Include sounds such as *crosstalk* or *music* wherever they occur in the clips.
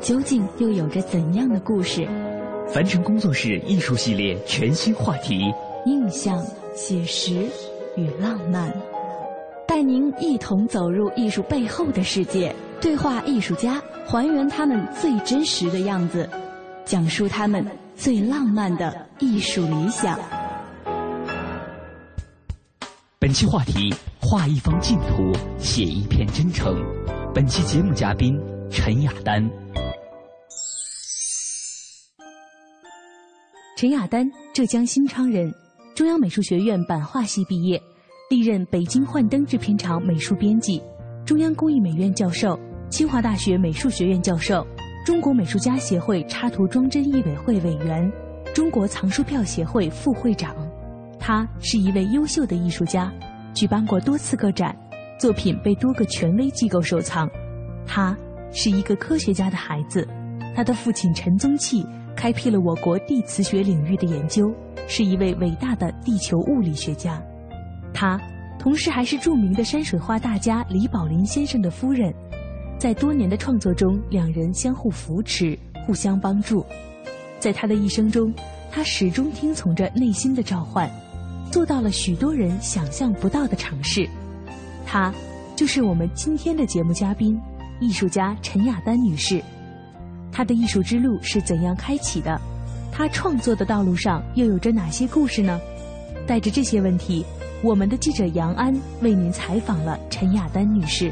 究竟又有着怎样的故事？凡尘工作室艺术系列全新话题：印象、写实与浪漫，带您一同走入艺术背后的世界，对话艺术家，还原他们最真实的样子，讲述他们最浪漫的艺术理想。本期话题：画一方净土，写一片真诚。本期节目嘉宾：陈雅丹。陈雅丹，浙江新昌人，中央美术学院版画系毕业，历任北京幻灯制片厂美术编辑，中央工艺美院教授，清华大学美术学院教授，中国美术家协会插图装帧艺委会委员，中国藏书票协会副会长。他是一位优秀的艺术家，举办过多次个展，作品被多个权威机构收藏。他是一个科学家的孩子，他的父亲陈宗器。开辟了我国地磁学领域的研究，是一位伟大的地球物理学家。他同时还是著名的山水画大家李宝林先生的夫人。在多年的创作中，两人相互扶持，互相帮助。在他的一生中，他始终听从着内心的召唤，做到了许多人想象不到的尝试。他就是我们今天的节目嘉宾，艺术家陈雅丹女士。他的艺术之路是怎样开启的？他创作的道路上又有着哪些故事呢？带着这些问题，我们的记者杨安为您采访了陈雅丹女士。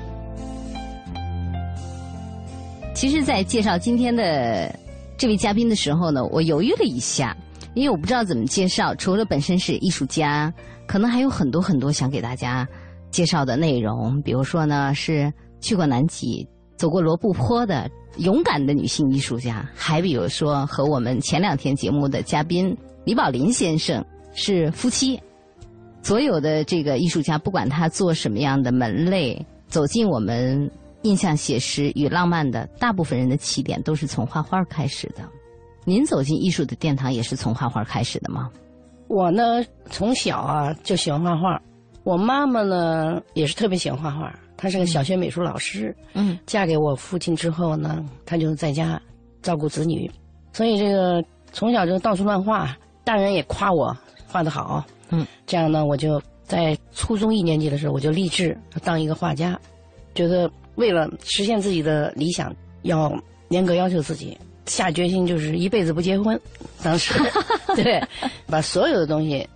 其实，在介绍今天的这位嘉宾的时候呢，我犹豫了一下，因为我不知道怎么介绍。除了本身是艺术家，可能还有很多很多想给大家介绍的内容。比如说呢，是去过南极、走过罗布泊的。勇敢的女性艺术家，还比如说和我们前两天节目的嘉宾李宝林先生是夫妻。所有的这个艺术家，不管他做什么样的门类，走进我们印象写实与浪漫的大部分人的起点，都是从画画开始的。您走进艺术的殿堂，也是从画画开始的吗？我呢，从小啊就喜欢画画，我妈妈呢也是特别喜欢画画。她是个小学美术老师，嗯，嫁给我父亲之后呢，她就在家照顾子女，所以这个从小就到处乱画，大人也夸我画得好，嗯，这样呢，我就在初中一年级的时候，我就立志当一个画家，觉得为了实现自己的理想，要严格要求自己，下决心就是一辈子不结婚。当时，*laughs* 对，把所有的东西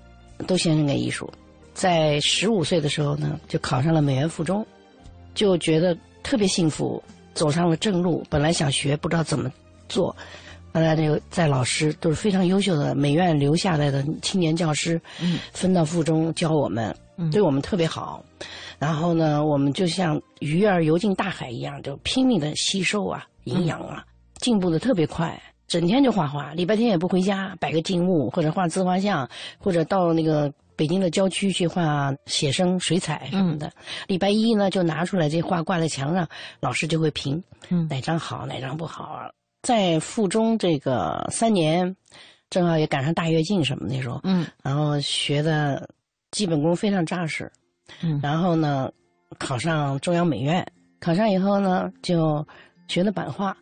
都献身给艺术，在十五岁的时候呢，就考上了美院附中。就觉得特别幸福，走上了正路。本来想学，不知道怎么做，后来那个在老师都是非常优秀的美院留下来的青年教师，分到附中教我们，对我们特别好。然后呢，我们就像鱼儿游进大海一样，就拼命的吸收啊，营养啊，进步的特别快。整天就画画，礼拜天也不回家，摆个静物或者画自画像，或者到那个。北京的郊区去画写生、水彩什么的，礼拜一呢就拿出来这画挂在墙上，老师就会评，哪张好哪张不好。在附中这个三年，正好也赶上大跃进什么那时候，嗯，然后学的基本功非常扎实，嗯，然后呢考上中央美院，考上以后呢就学的版画。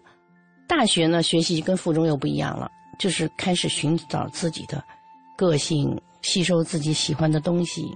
大学呢学习跟附中又不一样了，就是开始寻找自己的个性。吸收自己喜欢的东西，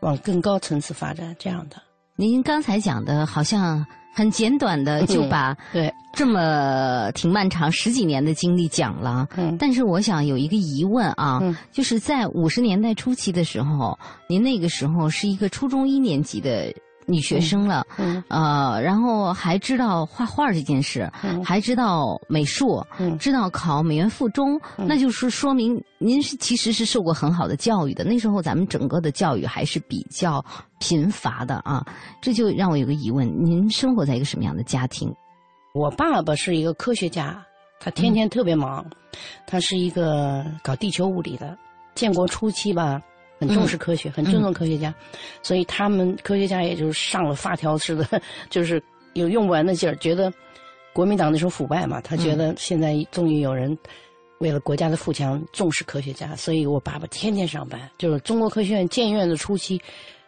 往更高层次发展，这样的。您刚才讲的，好像很简短的就把对这么挺漫长十几年的经历讲了。嗯但是我想有一个疑问啊，嗯就是在五十年代初期的时候，您那个时候是一个初中一年级的女学生了，嗯呃，然后还知道画画这件事，嗯还知道美术，嗯知道考美院附中，那就是说明您是其实是受过很好的教育的。那时候咱们整个的教育还是比较贫乏的啊，这就让我有个疑问：您生活在一个什么样的家庭？我爸爸是一个科学家，他天天特别忙，他是一个搞地球物理的。建国初期吧，很重视科学，很尊重科学家，所以他们科学家也就是上了发条似的，*laughs* 就是有用不完的劲儿，觉得国民党那时候腐败嘛，他觉得现在终于有人为了国家的富强重视科学家，所以我爸爸天天上班，就是中国科学院建院的初期，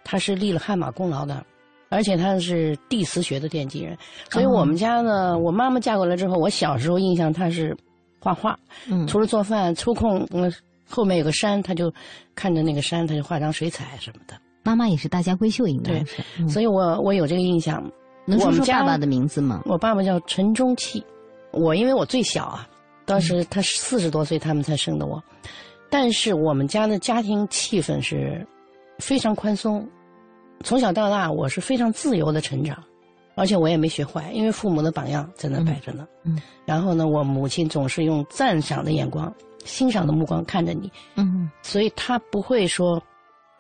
他是立了汗马功劳的。而且他是地磁学的奠基人，所以我们家呢，我妈妈嫁过来之后，我小时候印象她是画画，嗯。除了做饭，抽空嗯后面有个山，他就看着那个山，他就画张水彩什么的。妈妈也是大家闺秀，应该对是。嗯所以我我有这个印象。能说说爸爸的名字吗？我爸爸叫陈中器，我因为我最小啊，当时他四十多岁，他们才生的我。但是我们家的家庭气氛是非常宽松，从小到大我是非常自由的成长，而且我也没学坏，因为父母的榜样在那摆着呢。嗯然后呢，我母亲总是用赞赏的眼光、欣赏的目光看着你，嗯所以他不会说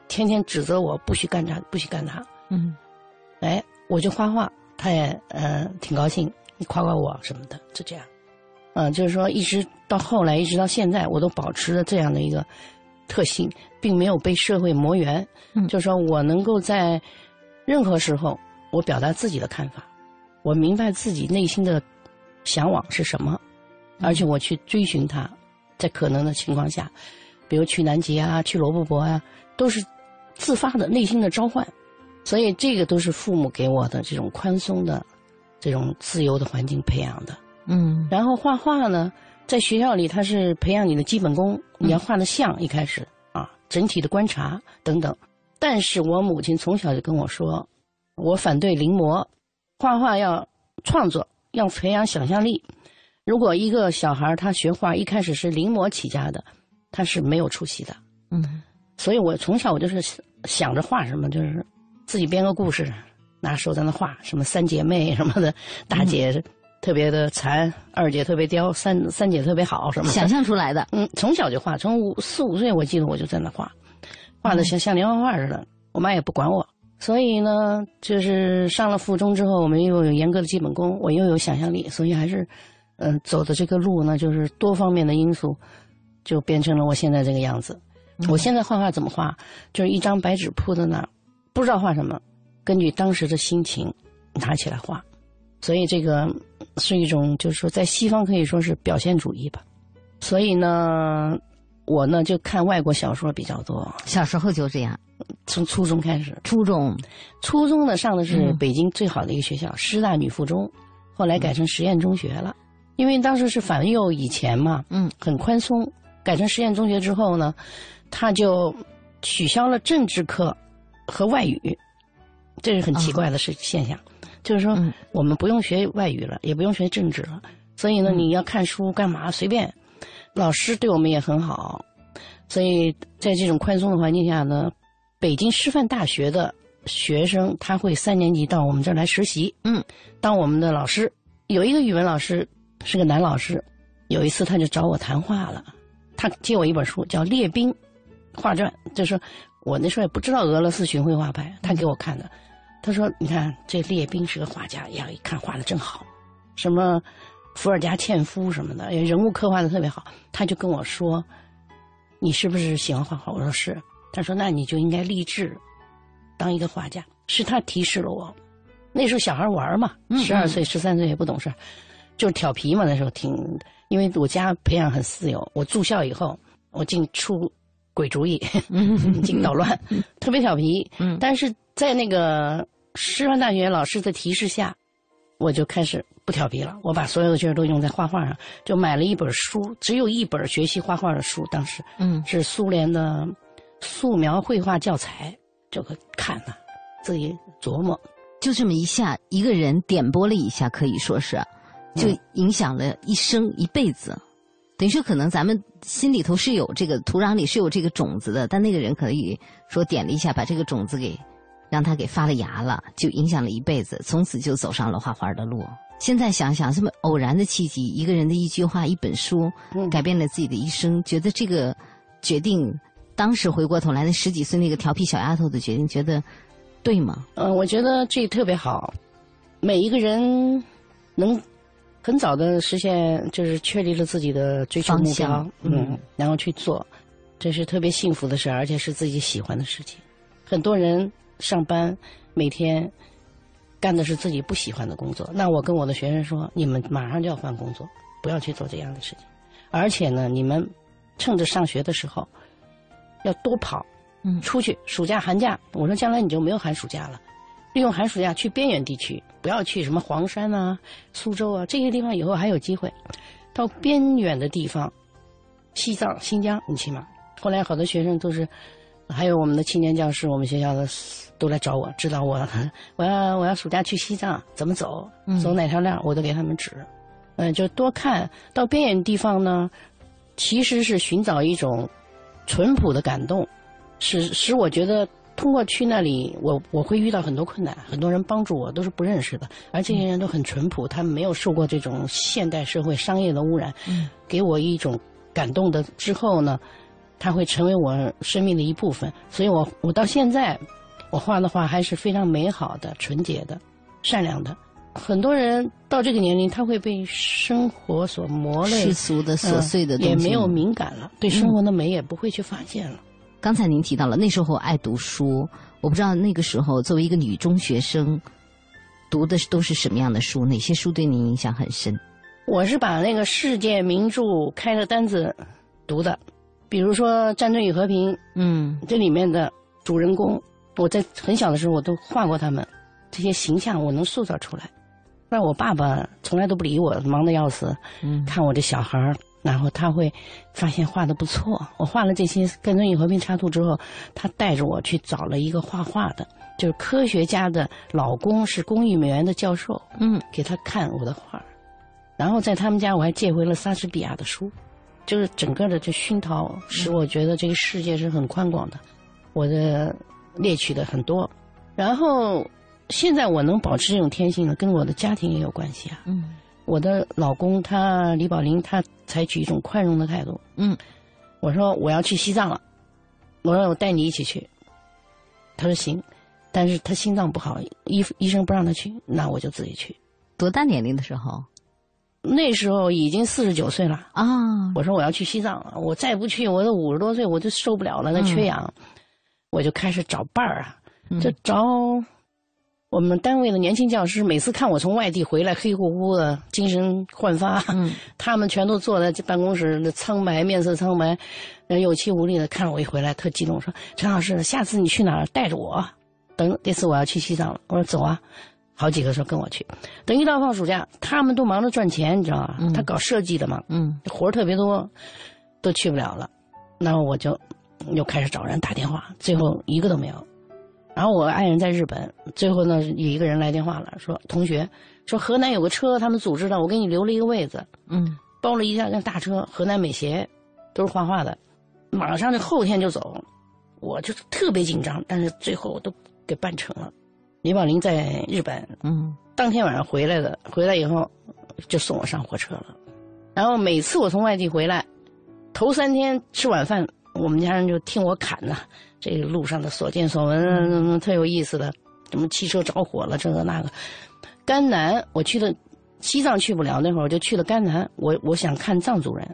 天天指责我不许干他，不许干他。嗯哎，我就画画，他也呃挺高兴，你夸夸我什么的，就这样。嗯、就是说一直到后来，一直到现在，我都保持着这样的一个特性，并没有被社会磨圆。嗯就是说我能够在任何时候，我表达自己的看法，我明白自己内心的向往是什么，而且我去追寻它，在可能的情况下，比如去南极啊，去罗布泊啊，都是自发的内心的召唤。所以这个都是父母给我的这种宽松的、这种自由的环境培养的。嗯然后画画呢，在学校里它是培养你的基本功，你要画的像一开始啊，整体的观察等等。但是我母亲从小就跟我说，我反对临摹，画画要创作，要培养想象力。如果一个小孩他学画一开始是临摹起家的，他是没有出息的。嗯所以我从小我就是想着画什么，就是自己编个故事，拿手在那画，什么三姐妹什么的，大姐特别的残，二姐特别刁，三三姐特别好什么。想象出来的。嗯，从小就画，从五四五岁我记得我就在那画，画的像像连环画似的。我妈也不管我，所以呢，就是上了附中之后，我们又有严格的基本功，我又有想象力，所以还是，嗯、走的这个路呢，就是多方面的因素，就变成了我现在这个样子。我现在画画怎么画？就是一张白纸铺在那儿，不知道画什么，根据当时的心情拿起来画。所以这个是一种，就是说在西方可以说是表现主义吧。所以呢，我呢就看外国小说比较多，小时候就这样，从初中开始。初中初中呢上的是嗯北京最好的一个学校，师大女附中，后来改成实验中学了。因为当时是反右以前嘛，嗯，很宽松。改成实验中学之后呢，他就取消了政治课和外语，这是很奇怪的事现象。就是说嗯，我们不用学外语了，也不用学政治了，所以呢，嗯你要看书干嘛随便。老师对我们也很好，所以在这种宽松的环境下呢，北京师范大学的学生他会三年级到我们这儿来实习，嗯，当我们的老师。有一个语文老师是个男老师，有一次他就找我谈话了，他借我一本书叫《列兵画传》，就是我那时候也不知道俄罗斯巡回画派，他给我看的。他说：“你看这列兵是个画家，呀，一看画的真好，什么伏尔加纤夫什么的，人物刻画的特别好。”他就跟我说：“你是不是喜欢画画？”我说是。他说：“那你就应该立志当一个画家。”是他提示了我。那时候小孩玩嘛，十二岁、十三岁也不懂事，就是调皮嘛。那时候挺，因为我家培养很自由。我住校以后，我净出鬼主意，*laughs* 净捣乱，特别调皮。嗯但是在那个师范大学老师的提示下，我就开始不调皮了。我把所有的劲儿都用在画画上，就买了一本书，只有一本学习画画的书，当时嗯是苏联的素描绘画教材，这个看呐、自己琢磨。就这么一下，一个人点拨了一下，可以说是，就影响了一生一辈子。等于说，可能咱们心里头是有这个土壤里是有这个种子的，但那个人可以说点了一下，把这个种子给让他给发了芽了，就影响了一辈子，从此就走上了画画的路。现在想想，这么偶然的契机，一个人的一句话、一本书，改变了自己的一生，觉得这个决定，当时回过头来，那十几岁那个调皮小丫头的决定，觉得对吗？嗯，我觉得这特别好，每一个人能。很早的实现，就是确立了自己的追求目标，嗯，然后去做，这是特别幸福的事，而且是自己喜欢的事情。很多人上班每天干的是自己不喜欢的工作，那我跟我的学生说，你们马上就要换工作，不要去做这样的事情。而且呢，你们趁着上学的时候要多跑，嗯，出去，暑假寒假，我说将来你就没有寒暑假了。利用寒暑假去边远地区，不要去什么黄山啊、苏州啊这些地方，以后还有机会到边远的地方，西藏、新疆，你去吗？后来好多学生都是，还有我们的青年教师，我们学校的都来找我，指导我 *laughs* 我要我要暑假去西藏，怎么走？走哪条链？我都给他们指。嗯，就多看到边远地方呢，其实是寻找一种淳朴的感动，使使我觉得。通过去那里，我我会遇到很多困难，很多人帮助我都是不认识的，而这些人都很淳朴，他们没有受过这种现代社会商业的污染，给我一种感动的之后呢，他会成为我生命的一部分，所以我我到现在，我画的画还是非常美好的、纯洁的、善良的。很多人到这个年龄，他会被生活所磨累，世俗的琐碎的也没有敏感了，对生活的美也不会去发现了。刚才您提到了那时候爱读书，我不知道那个时候作为一个女中学生，读的都是什么样的书？哪些书对您影响很深？我是把那个世界名著开了单子读的，比如说《战争与和平》，嗯，这里面的主人公，我在很小的时候我都画过他们，这些形象我能塑造出来。但我爸爸从来都不理我，忙得要死，嗯，看我这小孩儿。然后他会发现画的不错，我画了这些《战争与和平》插图之后，他带着我去找了一个画画的，就是科学家的老公是工艺美院的教授，嗯，给他看我的画，然后在他们家我还借回了莎士比亚的书，就是整个的这熏陶使我觉得这个世界是很宽广的，我的猎取的很多，然后现在我能保持这种天性呢，跟我的家庭也有关系啊，嗯。我的老公他李宝林他采取一种宽容的态度。嗯，我说我要去西藏了，我说我带你一起去。他说行，但是他心脏不好，医医生不让他去，那我就自己去。多大年龄的时候？那时候已经四十九岁了啊！我说我要去西藏了，我再不去，我都五十多岁，我就受不了了，那缺氧，我就开始找伴儿啊，就找。我们单位的年轻教师每次看我从外地回来，黑乎乎的，精神焕发，*laughs* 他们全都坐在办公室，那苍白，面色苍白，有气无力的看着我一回来，特激动，说：“陈老师，下次你去哪儿带着我？等这次我要去西藏了。”我说：“走啊！”好几个说跟我去。等一到放暑假，他们都忙着赚钱，你知道吧？他搞设计的嘛，嗯，活儿特别多，都去不了了。那我就又开始找人打电话，最后一个都没有。然后我爱人在日本，最后呢，有一个人来电话了，说同学，说河南有个车，他们组织的，我给你留了一个位子，嗯，包了一辆大车，河南美协，都是画画的，马上就后天就走，我就特别紧张，但是最后我都给办成了。李宝林在日本，嗯，当天晚上回来的，回来以后就送我上火车了。然后每次我从外地回来，头三天吃晚饭，我们家人就听我侃呢。这个路上的所见所闻，特有意思的，什么汽车着火了，这个那个。甘南，我去的西藏去不了，那会儿我就去了甘南。我我想看藏族人，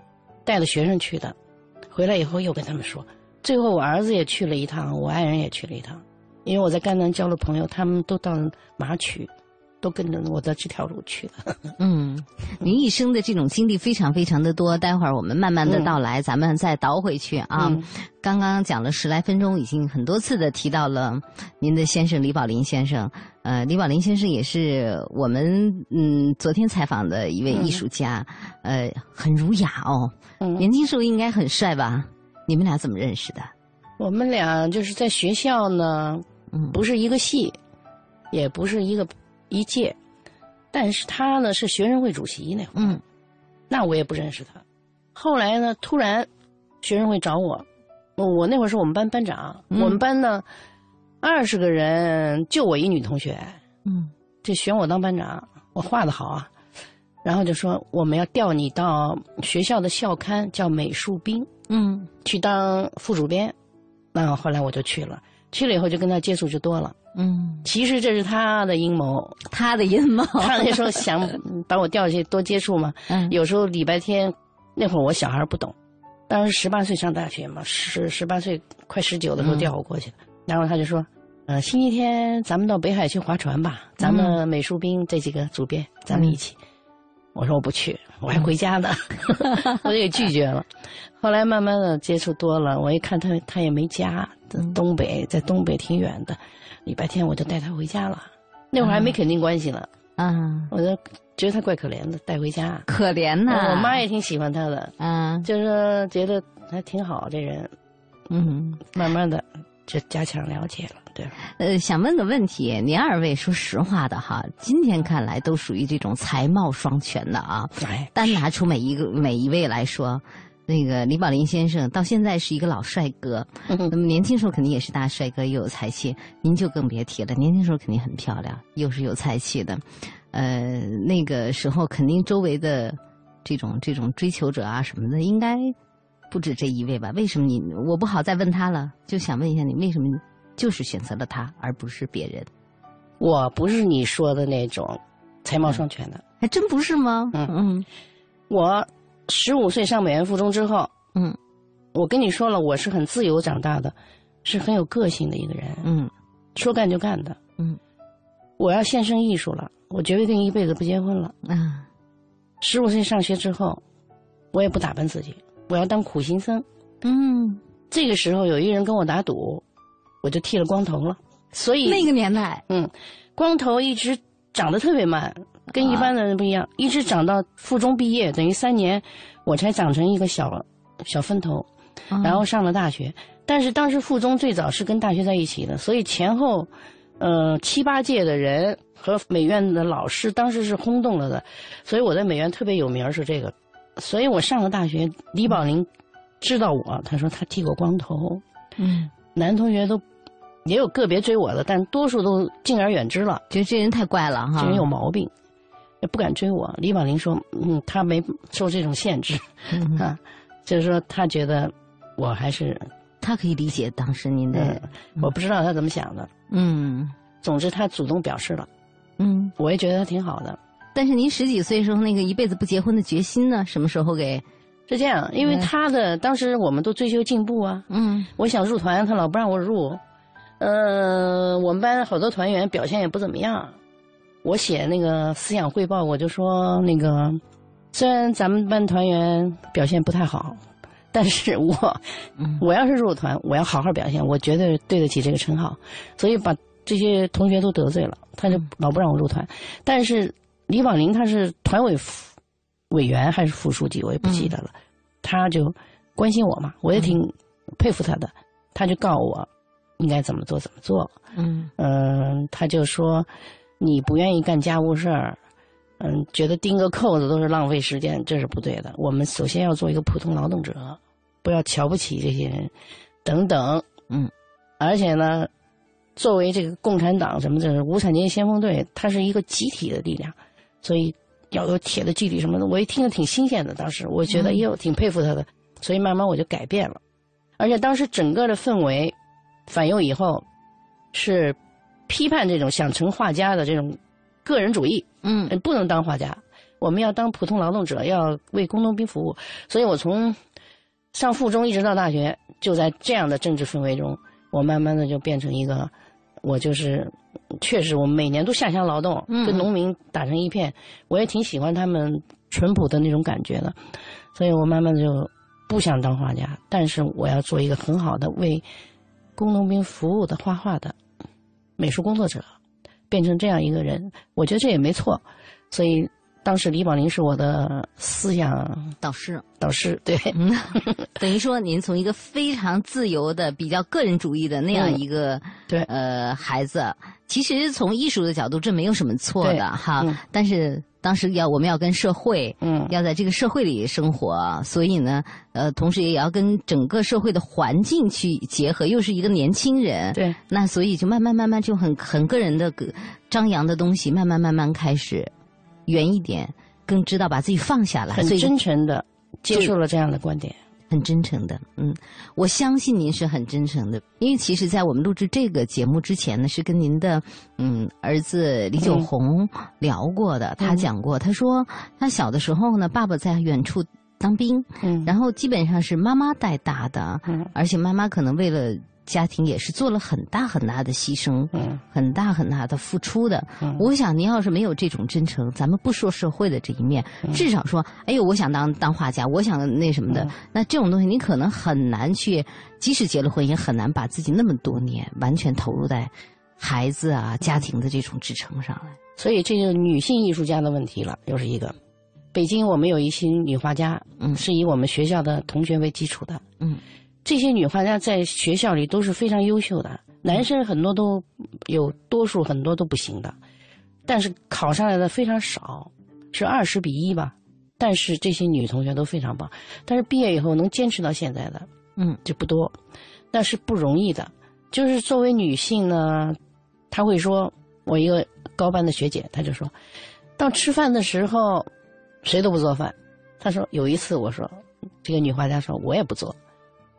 带着学生去的，回来以后又跟他们说。最后我儿子也去了一趟，我爱人也去了一趟，因为我在甘南交了朋友，他们都到马曲。都跟着我的这条路去了。*laughs* 嗯，您一生的这种经历非常非常的多，待会儿我们慢慢的到来，咱们再倒回去啊。刚刚讲了十来分钟，已经很多次的提到了您的先生李宝林先生。呃，李宝林先生也是我们嗯昨天采访的一位艺术家，呃，很儒雅哦。年轻时候应该很帅吧？你们俩怎么认识的？我们俩就是在学校呢，不是一个系。也不是一个一届，但是他呢是学生会主席那会儿，嗯。那我也不认识他。后来呢，突然学生会找我，我那会儿是我们班班长，嗯。我们班呢二十个人就我一女同学，嗯。就选我当班长，我画的好啊，然后就说我们要调你到学校的校刊叫美术兵嗯。去当副主编，那后来我就去了，去了以后就跟他接触就多了。嗯，其实这是他的阴谋，他的阴谋，*laughs* 他那时候想 *laughs* 把我调去多接触嘛。嗯有时候礼拜天，那会儿我小孩不懂，当时十八岁上大学嘛，十十八岁快十九的时候调我过去的。然后他就说，呃，星期天咱们到北海去划船吧，咱们美术兵这几个主编，咱们一起。我说我不去，我还回家呢，*laughs* 我就给拒绝了。后来慢慢的接触多了，我一看他他也没家，东北在东北挺远的，礼拜天我就带他回家了。那会儿还没肯定关系呢，啊，我就觉得他怪可怜的，带回家。可怜呐，我妈也挺喜欢他的，嗯。就是觉得还挺好，这人。嗯。慢慢的就加强了解了，对？呃，想问个问题，您二位说实话的哈，今天看来都属于这种才貌双全的啊。哎，单拿出每一个每一位来说，那个李宝林先生到现在是一个老帅哥，那么年轻时候肯定也是大帅哥，又有才气。您就更别提了，年轻时候肯定很漂亮，又是有才气的。呃，那个时候肯定周围的这种这种追求者啊什么的，应该不止这一位吧？为什么你我不好再问他了？就想问一下你，为什么就是选择了他，而不是别人？我不是你说的那种才貌双全的。还真不是吗？嗯嗯我十五岁上美院附中之后，嗯我跟你说了，我是很自由长大的，是很有个性的一个人，嗯说干就干的。嗯我要献身艺术了，我决定一辈子不结婚了。嗯十五岁上学之后，我也不打扮自己，我要当苦行僧。嗯，这个时候有一个人跟我打赌，我就剃了光头了。所以那个年代，嗯，光头一直长得特别慢，跟一般的人不一样，一直长到附中毕业，等于三年，我才长成一个小小分头，然后上了大学。但是当时附中最早是跟大学在一起的，所以前后，呃七八届的人和美院的老师当时是轰动了的，所以我在美院特别有名儿是这个。所以我上了大学，李宝林知道我，他说他剃过光头，嗯，男同学都也有个别追我的，但多数都敬而远之了。觉得这人太怪了哈，这人有毛病，也不敢追我。李宝林说：“嗯，他没受这种限制，嗯啊，就是说他觉得我还是，他可以理解当时您嗯的，，我不知道他怎么想的。嗯总之，他主动表示了，嗯。我也觉得他挺好的。但是您十几岁时候那个一辈子不结婚的决心呢，什么时候给？是这样，因为他的当时我们都追求进步啊，嗯我想入团，他老不让我入。呃，我们班好多团员表现也不怎么样。我写那个思想汇报，我就说那个，虽然咱们班团员表现不太好，但是我，嗯我要是入团，我要好好表现，我绝对对得起这个称号。所以把这些同学都得罪了，他就老不让我入团。但是李宝林他是团委副委员还是副书记，我也不记得了。他就关心我嘛，我也挺佩服他的。他就告我应该怎么做怎么做。嗯嗯，他就说你不愿意干家务事儿，嗯，觉得钉个扣子都是浪费时间，这是不对的。我们首先要做一个普通劳动者，不要瞧不起这些人，等等。嗯，而且呢，作为这个共产党什么的无产阶级先锋队，它是一个集体的力量，所以要有铁的纪律什么的。我一听着挺新鲜的，当时我觉得哎呦挺佩服他的，所以慢慢我就改变了。而且当时整个的氛围反右以后，是批判这种想成画家的这种个人主义，嗯。呃不能当画家，我们要当普通劳动者，要为工农兵服务。所以我从上附中一直到大学，就在这样的政治氛围中，我慢慢的就变成一个，我就是确实我们每年都下乡劳动，嗯跟农民打成一片，我也挺喜欢他们淳朴的那种感觉的，所以我慢慢的就不想当画家，但是我要做一个很好的为工农兵服务的画画的美术工作者，变成这样一个人，我觉得这也没错。所以当时李宝林是我的思想导师，导师对，*laughs* 等于说您从一个非常自由的、比较个人主义的那样一个对。呃孩子，其实从艺术的角度，这没有什么错的哈。但是当时要我们要跟社会，嗯，要在这个社会里生活，所以呢，呃，同时也要跟整个社会的环境去结合，又是一个年轻人，对，那所以就慢慢慢慢就很很个人的个张扬的东西，慢慢慢慢开始。远一点，更知道把自己放下来，很真诚的接受了这样的观点，很真诚的。嗯，我相信您是很真诚的，因为其实，在我们录制这个节目之前呢，是跟您的嗯儿子李九红聊过的。他讲过，他说他小的时候呢，爸爸在远处当兵，嗯，然后基本上是妈妈带大的，嗯，而且妈妈可能为了。家庭也是做了很大很大的牺牲，嗯，很大很大的付出的。我想您要是没有这种真诚，咱们不说社会的这一面，至少说，哎呦，我想当当画家，我想那什么的，那这种东西你可能很难去，即使结了婚，也很难把自己那么多年完全投入在孩子啊、家庭的这种支撑上来。所以，这就是女性艺术家的问题了，又是一个。北京我们有一些女画家，嗯，是以我们学校的同学为基础的，嗯。这些女画家在学校里都是非常优秀的，男生很多都有，多数很多都不行的，但是考上来的非常少，是二十比一吧。但是这些女同学都非常棒，但是毕业以后能坚持到现在的，嗯，就不多，那是不容易的。就是作为女性呢，她会说，我一个高班的学姐，她就说，到吃饭的时候，谁都不做饭。她说有一次我说，这个女画家说，我也不做。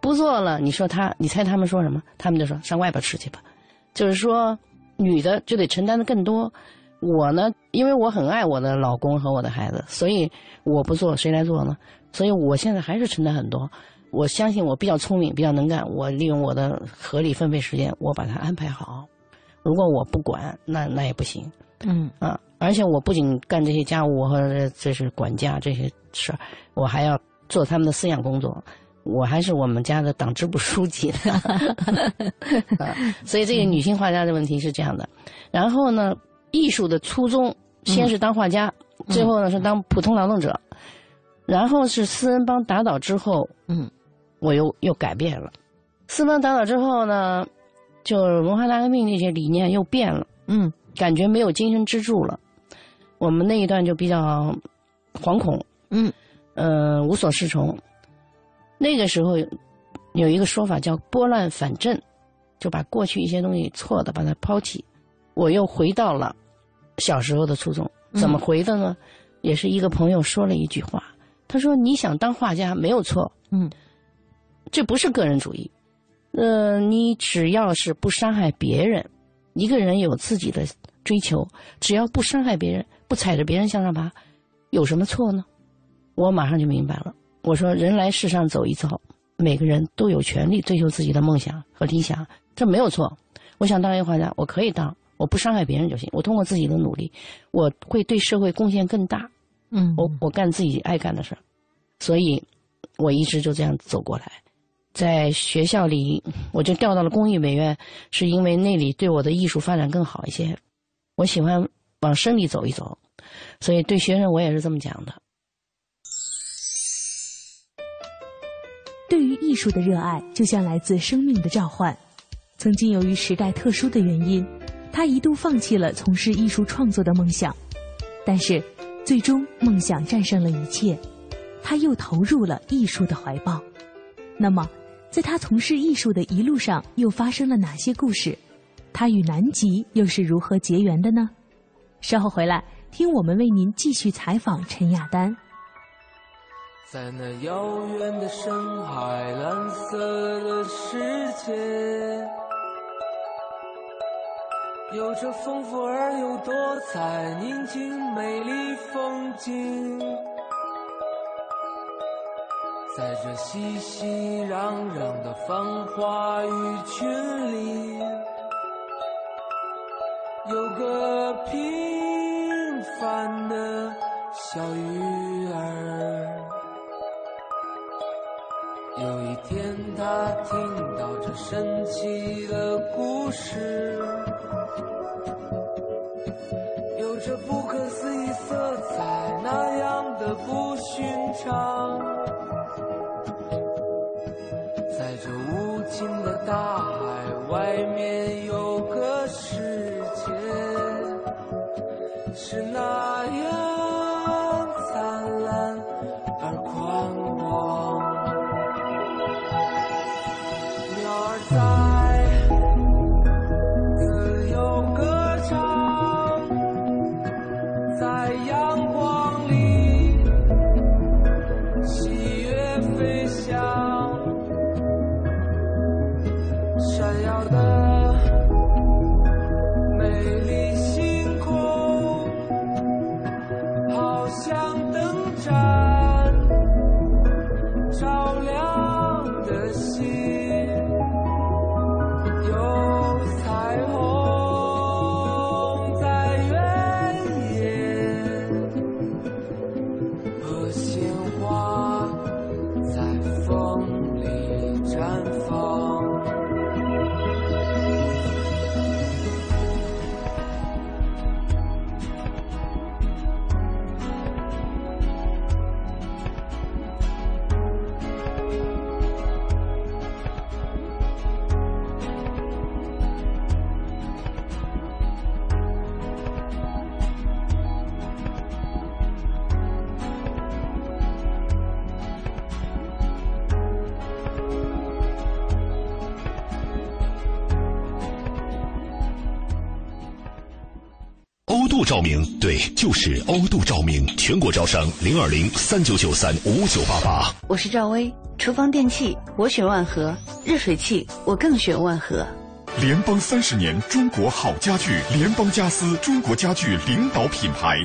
不做了，你说他，你猜他们说什么？他们就说上外边吃去吧。就是说，女的就得承担的更多。我呢，因为我很爱我的老公和我的孩子，所以我不做，谁来做呢？所以我现在还是承担很多。我相信我比较聪明，比较能干。我利用我的合理分配时间，我把它安排好。如果我不管，那那也不行。嗯啊，而且我不仅干这些家务和这是管家这些事儿，我还要做他们的思想工作。我还是我们家的党支部书记呢，*laughs* 所以这个女性画家的问题是这样的。然后呢，艺术的初衷先是当画家，最后呢是当普通劳动者，然后是四人帮打倒之后，嗯，我又又改变了。四人帮打倒之后呢，就文化大革命那些理念又变了，嗯，感觉没有精神支柱了。我们那一段就比较惶恐，嗯，呃，无所适从。那个时候有一个说法叫拨乱反正，就把过去一些东西错的把它抛弃。我又回到了小时候的初衷，怎么回的呢？也是一个朋友说了一句话，他说：“你想当画家没有错，嗯，这不是个人主义，呃，你只要是不伤害别人，一个人有自己的追求，只要不伤害别人，不踩着别人向上爬，有什么错呢？”我马上就明白了。我说：“人来世上走一遭，每个人都有权利追求自己的梦想和理想，这没有错。我想当一个画家，我可以当，我不伤害别人就行。我通过自己的努力，我会对社会贡献更大。嗯，我我干自己爱干的事儿，所以，我一直就这样走过来。在学校里，我就调到了工艺美院，是因为那里对我的艺术发展更好一些。我喜欢往深里走一走，所以对学生我也是这么讲的。”对于艺术的热爱，就像来自生命的召唤。曾经由于时代特殊的原因，他一度放弃了从事艺术创作的梦想。但是，最终梦想战胜了一切，他又投入了艺术的怀抱。那么，在他从事艺术的一路上，又发生了哪些故事？他与南极又是如何结缘的呢？稍后回来，听我们为您继续采访陈亚丹。在那遥远的深海，蓝色的世界，有着丰富而又多彩、宁静美丽风景。在这熙熙攘攘的繁华鱼群里，有个平凡的小鱼儿。有一天他听到这神奇的故事有着不可思议色彩那样的不寻常。照明，对，就是欧度照明，全国招商零二零三九九三五九八八。我是赵薇，厨房电器我选万和，热水器我更选万和。联邦三十年，中国好家具，联邦家私，中国家具领导品牌。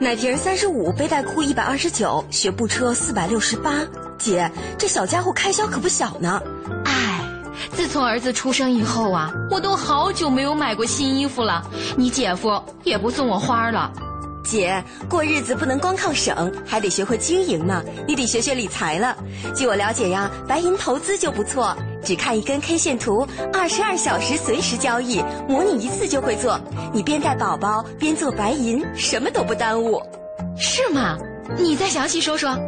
奶瓶三十五，背带裤一百二十九，学步车四百六十八。姐，这小家伙开销可不小呢。哎，自从儿子出生以后啊，我都好久没有买过新衣服了。你姐夫也不送我花了。姐，过日子不能光靠省，还得学会经营呢。你得学学理财了。据我了解呀，白银投资就不错，只看一根 K 线图，二十二小时随时交易，模拟一次就会做。你边带宝宝边做白银，什么都不耽误。是吗？你再详细说说。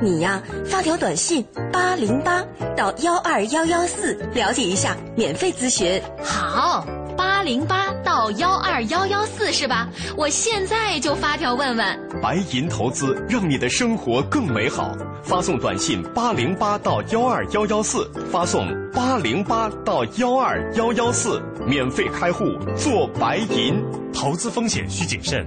你呀，发条短信八零八到幺二幺幺四了解一下，免费咨询。好，八零八到幺二幺幺四是吧？我现在就发条问问。白银投资让你的生活更美好。发送短信八零八到幺二幺幺四，发送八零八到幺二幺幺四，免费开户做白银。投资风险需谨慎。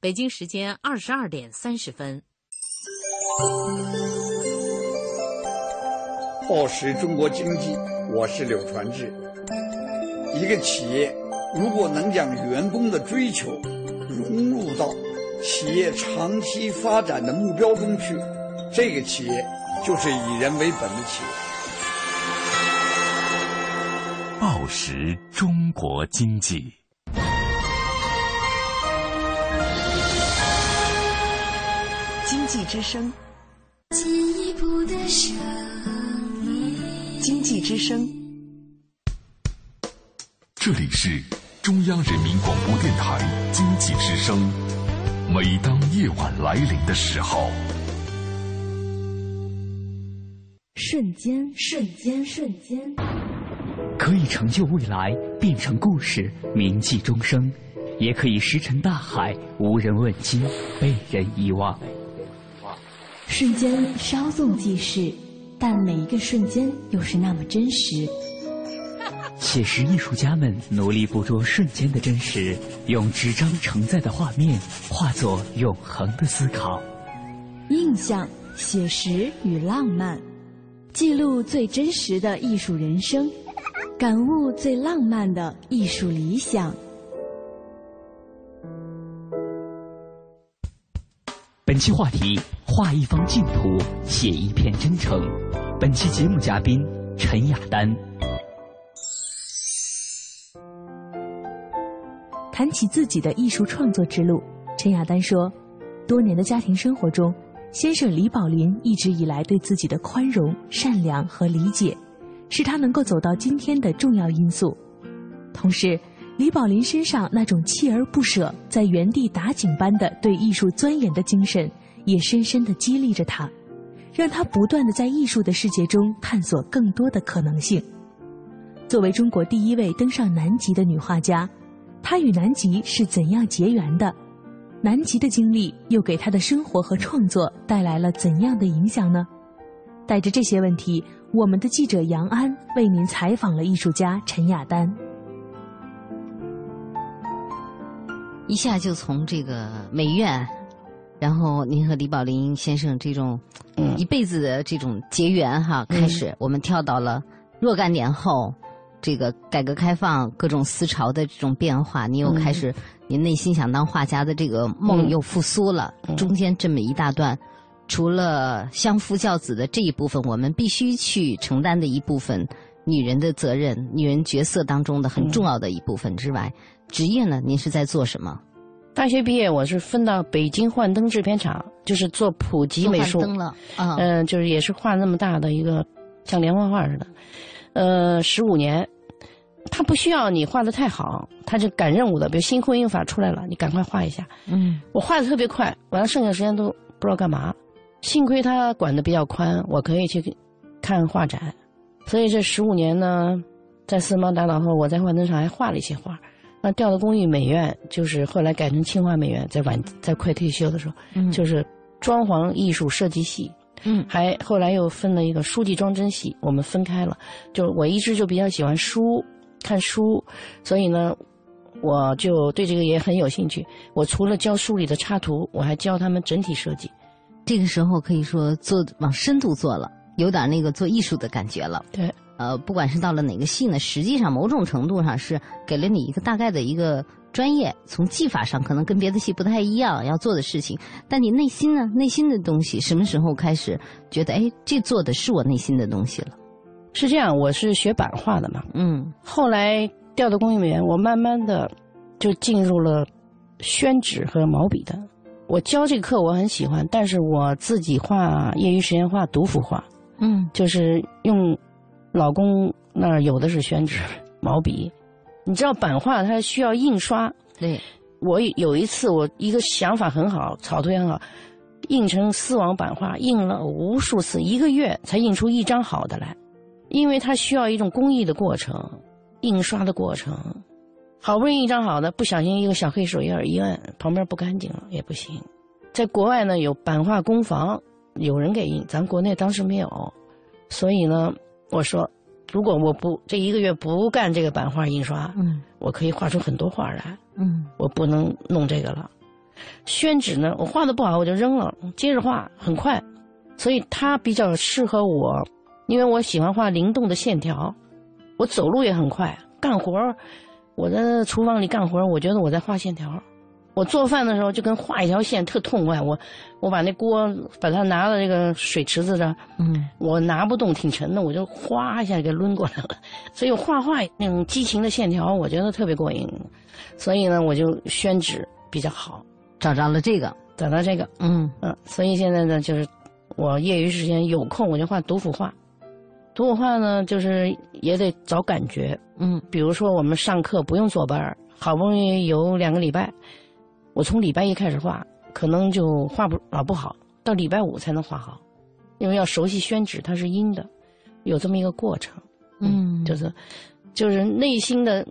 北京时间二十二点三十分。报时中国经济，我是柳传志。一个企业如果能将员工的追求融入到企业长期发展的目标中去，这个企业就是以人为本的企业。报时中国经济。经济之声，进一步的声音。经济之声，这里是中央人民广播电台经济之声。每当夜晚来临的时候，瞬间，瞬间，瞬间，可以成就未来，变成故事，铭记终生；也可以石沉大海，无人问津，被人遗忘。瞬间稍纵即逝，但每一个瞬间又是那么真实。写实艺术家们努力捕捉瞬间的真实，用纸张承载的画面化作永恒的思考。印象、写实与浪漫，记录最真实的艺术人生，感悟最浪漫的艺术理想。本期话题：画一方净土，写一片真诚。本期节目嘉宾陈雅丹。谈起自己的艺术创作之路，陈雅丹说：“多年的家庭生活中，先生李宝林一直以来对自己的宽容、善良和理解，是他能够走到今天的重要因素。同时，李宝林身上那种锲而不舍、在原地打井般的对艺术钻研的精神，也深深的激励着他，让他不断的在艺术的世界中探索更多的可能性。作为中国第一位登上南极的女画家。”她与南极是怎样结缘的？南极的经历又给她的生活和创作带来了怎样的影响呢？带着这些问题，我们的记者杨安为您采访了艺术家陈亚丹。一下就从这个美院，然后您和李宝林先生这种一辈子的这种结缘哈开始，我们跳到了若干年后。这个改革开放各种思潮的这种变化，你又开始，你内心想当画家的这个梦又复苏了。中间这么一大段，除了相夫教子的这一部分，我们必须去承担的一部分女人的责任、女人角色当中的很重要的一部分之外，职业呢？您是在做什么？大学毕业，我是分到北京幻灯制片厂，就是做普及美术。灯了，嗯，就是也是画那么大的一个像连环画似的。呃，十五年，他不需要你画的太好，他就赶任务的。比如新婚姻法出来了，你赶快画一下。嗯，我画的特别快，完了剩下时间都不知道干嘛。幸亏他管的比较宽，我可以去看画展。所以这十五年呢，在四猫打倒后，我在幻灯厂还画了一些画。那调到工艺美院，就是后来改成清华美院，在晚在快退休的时候，就是装潢艺术设计系。嗯，还后来又分了一个书记装帧系，我们分开了。就我一直就比较喜欢书，看书，所以呢，我就对这个也很有兴趣。我除了教书里的插图，我还教他们整体设计。这个时候可以说做往深度做了，有点那个做艺术的感觉了。对，呃，不管是到了哪个系呢，实际上某种程度上是给了你一个大概的一个。专业从技法上可能跟别的系不太一样，要做的事情，但你内心呢？内心的东西什么时候开始觉得哎，这做的是我内心的东西了？是这样，我是学版画的嘛，嗯，后来调到工艺美院，我慢慢的就进入了宣纸和毛笔的。我教这个课我很喜欢，但是我自己画业余时间画独幅画，嗯，就是用老公那儿有的是宣纸、毛笔。你知道版画它需要印刷，对，我有一次我一个想法很好，草图也很好，印成丝网版画，印了无数次，一个月才印出一张好的来，因为它需要一种工艺的过程，印刷的过程，好不容易一张好的，不小心一个小黑手印一按，旁边不干净了也不行。在国外呢有版画工坊，有人给印，咱国内当时没有，所以呢我说。如果我不这一个月不干这个版画印刷，嗯，我可以画出很多画来，嗯，我不能弄这个了。宣纸呢，我画的不好我就扔了，接着画很快，所以它比较适合我，因为我喜欢画灵动的线条，我走路也很快，干活我在厨房里干活我觉得我在画线条。我做饭的时候就跟画一条线特痛快，我我把那锅把它拿到这个水池子上，嗯，我拿不动，挺沉的，我就哗一下给抡过来了。所以画画那种激情的线条，我觉得特别过瘾。所以呢，我就宣纸比较好，找着了这个，找到这个，嗯嗯。所以现在呢，就是我业余时间有空，我就画独幅画。独幅画呢，就是也得找感觉，嗯，比如说我们上课不用坐班好不容易有两个礼拜。我从礼拜一开始画，可能就画不老不好，到礼拜五才能画好，因为要熟悉宣纸，它是阴的，有这么一个过程。嗯，就是，就是内心的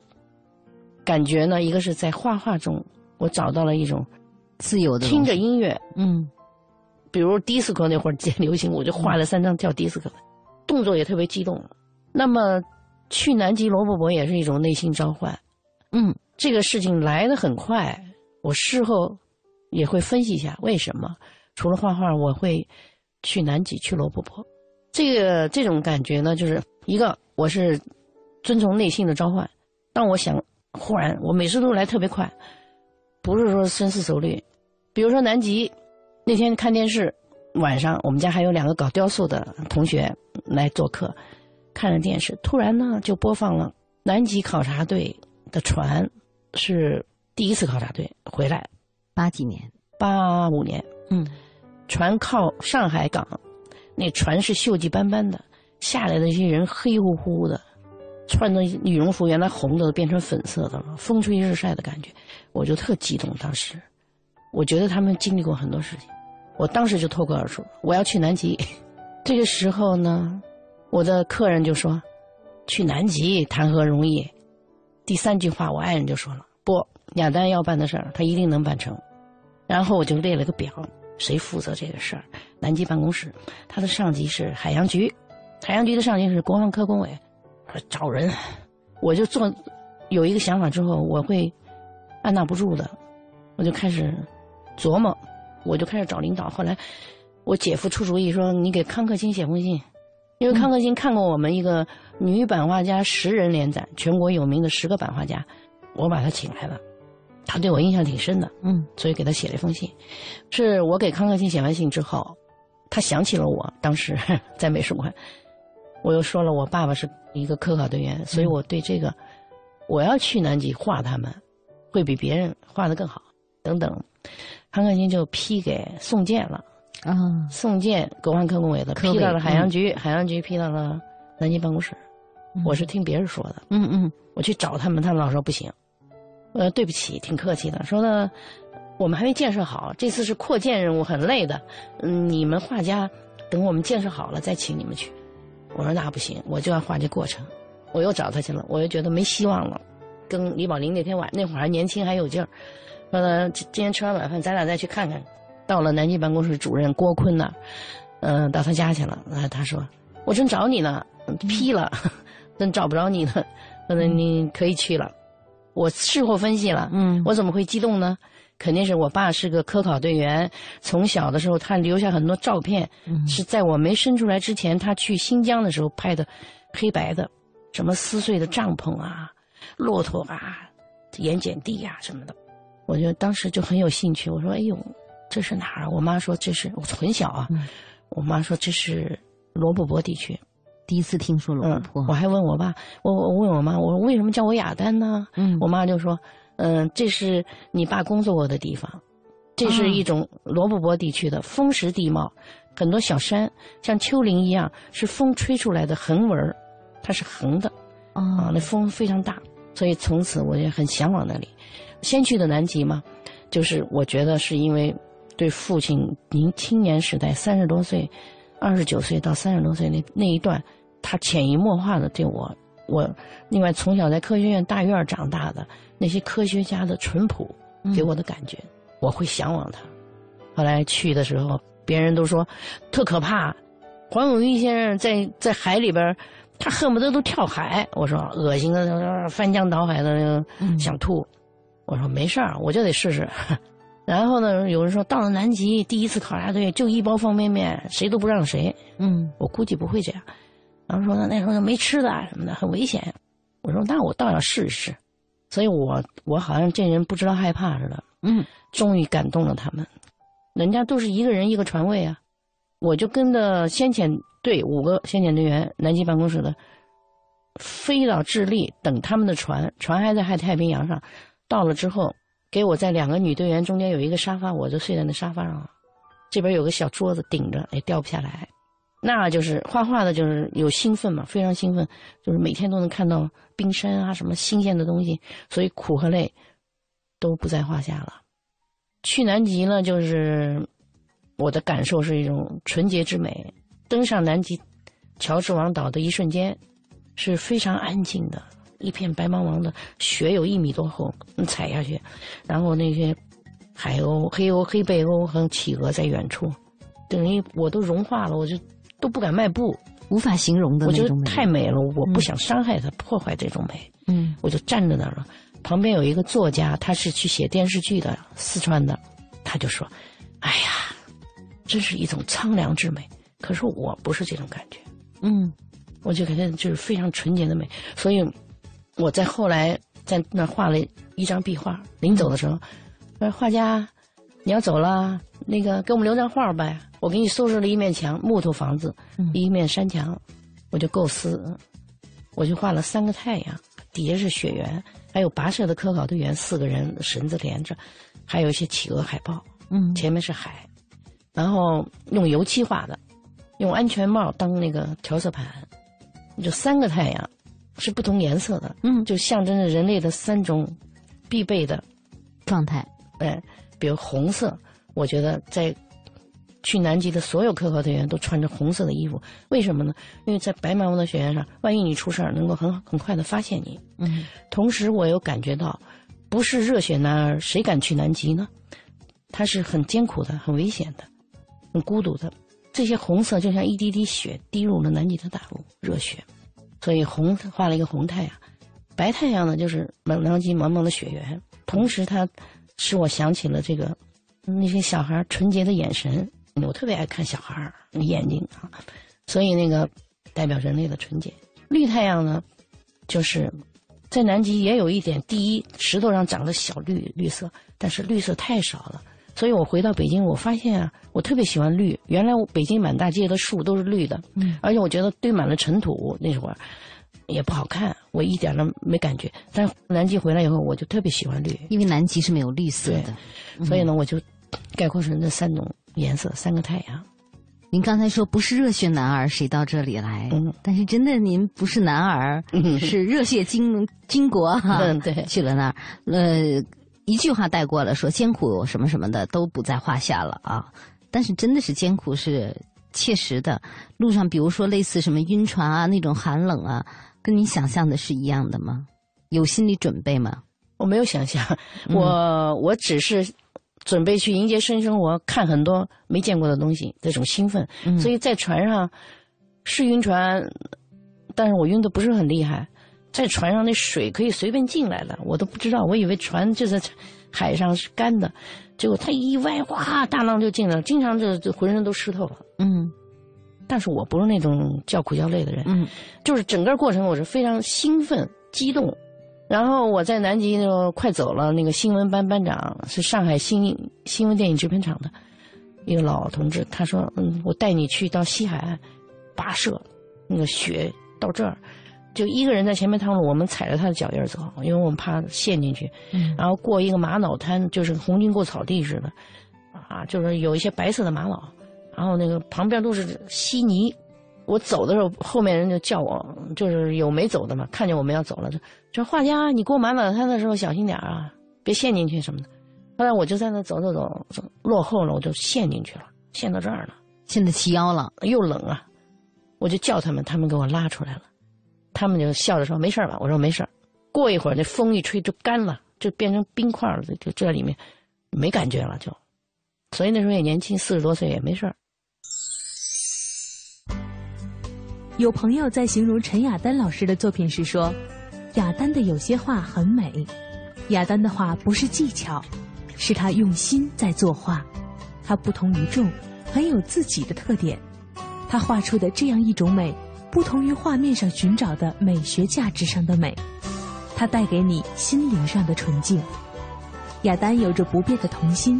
感觉呢。一个是在画画中，我找到了一种自由的听着音乐，嗯，比如迪斯科那会儿接流行，我就画了三张跳迪斯科，动作也特别激动。那么去南极罗布泊也是一种内心召唤。嗯，这个事情来的很快，我事后也会分析一下为什么。除了画画，我会去南极去罗布泊。这个这种感觉呢，就是一个我是遵从内心的召唤。当我想，忽然我每次都来特别快，不是说深思熟虑。比如说南极那天看电视，晚上我们家还有两个搞雕塑的同学来做客，看着电视，突然呢就播放了南极考察队的船是第一次考察队回来，八几年，八五年，嗯，船靠上海港。那船是锈迹斑斑的，下来的那些人黑乎乎的，穿的羽绒服原来红的变成粉色的了，风吹日晒的感觉，我就特激动。当时，我觉得他们经历过很多事情，我当时就脱口而出：“我要去南极。*laughs* ”这个时候呢，我的客人就说：“去南极谈何容易？”第三句话，我爱人就说了：“不，亚丹要办的事儿，他一定能办成。”然后我就列了个表。谁负责这个事儿？南极办公室，他的上级是海洋局，海洋局的上级是国防科工委，找人，我就做有一个想法之后，我会按捺不住的，我就开始琢磨，我就开始找领导。后来我姐夫出主意说：“你给康克清写封信，因为康克清看过我们一个女版画家十人联展，全国有名的十个版画家，我把他请来了。”他对我印象挺深的，嗯，所以给他写了一封信。是我给康克清写完信之后，他想起了我当时 *laughs* 在美术馆，我又说了我爸爸是一个科考队员，所以我对这个我要去南极画他们，会比别人画的更好。等等，康克清就批给宋健了啊，宋健国防科工委的批到了海洋局，海洋局批到了南极办公室。我是听别人说的，嗯嗯，我去找他们，他们老说不行。呃，对不起，挺客气的。说呢，我们还没建设好，这次是扩建任务，很累的。嗯，你们画家等我们建设好了再请你们去。我说那不行，我就要画这过程。我又找他去了，我又觉得没希望了。跟李宝林那天晚那会儿还年轻还有劲儿，说呢，今天吃完晚饭咱俩再去看看。到了南京办公室主任郭坤那儿，嗯，到他家去了。啊，他说我正找你呢，批了，*laughs* 正找不着你呢。说你可以去了。我事后分析了，嗯，我怎么会激动呢？肯定是我爸是个科考队员，从小的时候他留下很多照片，是在我没生出来之前，他去新疆的时候拍的，黑白的，什么撕碎的帐篷啊，骆驼啊，盐碱地啊什么的，我就当时就很有兴趣。我说：“哎呦，这是哪儿？”我妈说：“这是我很小啊。”我妈说：“这是罗布泊地区。”第一次听说罗布泊，我还问我爸，我我问我妈，我说为什么叫我雅丹呢？嗯，我妈就说，嗯，这是你爸工作过的地方，这是一种罗布泊地区的风蚀地貌，很多小山像丘陵一样，是风吹出来的横纹，它是横的，啊，那风非常大，所以从此我也很向往那里。先去的南极嘛，就是我觉得是因为对父亲您青年时代三十多岁，二十九岁到三十多岁那那一段。他潜移默化的对我，我另外从小在科学院大院长大的那些科学家的淳朴给我的感觉，我会向往他。后来去的时候，别人都说特可怕，黄永玉先生在在海里边，他恨不得都跳海。我说恶心的，翻江倒海的，想吐。我说没事儿，我就得试试。*laughs* 然后呢，有人说到了南极第一次考察队就一包方便面，谁都不让谁。嗯，我估计不会这样。然后说那那时候没吃的什么的，很危险。我说那我倒要试一试，所以我我好像这人不知道害怕似的。嗯，终于感动了他们，人家都是一个人一个船位啊，我就跟着先遣队五个先遣队员，南极办公室的，飞到智利等他们的船，船还在海太平洋上。到了之后，给我在两个女队员中间有一个沙发，我就睡在那沙发上，这边有个小桌子顶着，也掉不下来。那就是画画的，就是有兴奋嘛，非常兴奋，就是每天都能看到冰山啊，什么新鲜的东西，所以苦和累都不在话下了。去南极呢，就是我的感受是一种纯洁之美。登上南极乔治王岛的一瞬间，是非常安静的，一片白茫茫的雪有一米多厚，你踩下去，然后那些海鸥、黑鸥、黑背鸥和企鹅在远处，等于我都融化了，我就。都不敢迈步，无法形容的我觉得。太美了，我不想伤害它，破坏这种美。嗯，我就站在那儿了。旁边有一个作家，他是去写电视剧的，四川的，他就说：“哎呀，真是一种苍凉之美。”可是我不是这种感觉，嗯，我就感觉就是非常纯洁的美。所以我在后来在那儿画了一张壁画，临走的时候，说画家，你要走了，那个给我们留张画呗。我给你收拾了一面墙，木头房子，一面山墙，我就构思，我就画了三个太阳，底下是雪原，还有跋涉的科考队员四个人绳子连着，还有一些企鹅海豹，嗯，前面是海，然后用油漆画的，用安全帽当那个调色盘，就三个太阳，是不同颜色的，嗯，就象征着人类的三种必备的状态，哎，比如红色，我觉得在去南极的所有科考队员都穿着红色的衣服，为什么呢？因为在白茫茫的雪原上，万一你出事儿，能够很很快的发现你。嗯，同时我又感觉到，不是热血男儿谁敢去南极呢？它是很艰苦的、很危险的、很孤独的。这些红色就像一滴滴血滴入了南极的大陆，热血。所以红画了一个红太阳，白太阳呢就是南南极茫茫的雪原。同时，它使我想起了这个那些小孩纯洁的眼神。我特别爱看小孩儿眼睛啊，所以那个代表人类的纯洁。绿太阳呢，就是在南极也有一点，第一石头上长的小绿绿色，但是绿色太少了。所以我回到北京，我发现啊，我特别喜欢绿。原来我北京满大街的树都是绿的，嗯，而且我觉得堆满了尘土，那会儿也不好看，我一点都没感觉。但南极回来以后，我就特别喜欢绿，因为南极是没有绿色的，所以呢，我就概括成这三种颜色，三个太阳。您刚才说不是热血男儿谁到这里来？嗯，但是真的您不是男儿，嗯、是热血巾巾帼哈。*laughs* 嗯，对，去了那儿，呃，一句话带过了，说艰苦什么什么的都不在话下了啊。但是真的是艰苦是切实的，路上比如说类似什么晕船啊那种寒冷啊，跟你想象的是一样的吗？有心理准备吗？我没有想象，我、我只是。准备去迎接新生活，看很多没见过的东西，这种兴奋。嗯、所以在船上是晕船，但是我晕的不是很厉害。在船上那水可以随便进来的，我都不知道，我以为船就在海上是干的，结果它一歪，哗，大浪就进来了，经常就就浑身都湿透了。嗯，但是我不是那种叫苦叫累的人，嗯，就是整个过程我是非常兴奋、激动。然后我在南极那个快走了，那个新闻班班长是上海新新闻电影制片厂的一个老同志，他说：“嗯，我带你去到西海岸跋涉，那个雪到这儿，就一个人在前面趟路，我们踩着他的脚印走，因为我们怕陷进去。嗯，然后过一个玛瑙滩，就是红军过草地似的，啊，就是有一些白色的玛瑙，然后那个旁边都是稀泥。”我走的时候，后面人就叫我，就是有没走的嘛，看见我们要走了，就说画家，你给我买晚餐的时候小心点啊，别陷进去什么的。后来我就在那走走走，走落后了，我就陷进去了，陷到这儿了，陷得齐腰了，又冷啊，我就叫他们，他们给我拉出来了，他们就笑着说没事吧，我说没事过一会儿那风一吹就干了，就变成冰块了，就这里面没感觉了就，所以那时候也年轻，四十多岁也没事儿。有朋友在形容陈雅丹老师的作品时说：“雅丹的有些画很美，雅丹的画不是技巧，是他用心在作画。他不同于众，很有自己的特点。他画出的这样一种美，不同于画面上寻找的美学价值上的美，它带给你心灵上的纯净。雅丹有着不变的童心，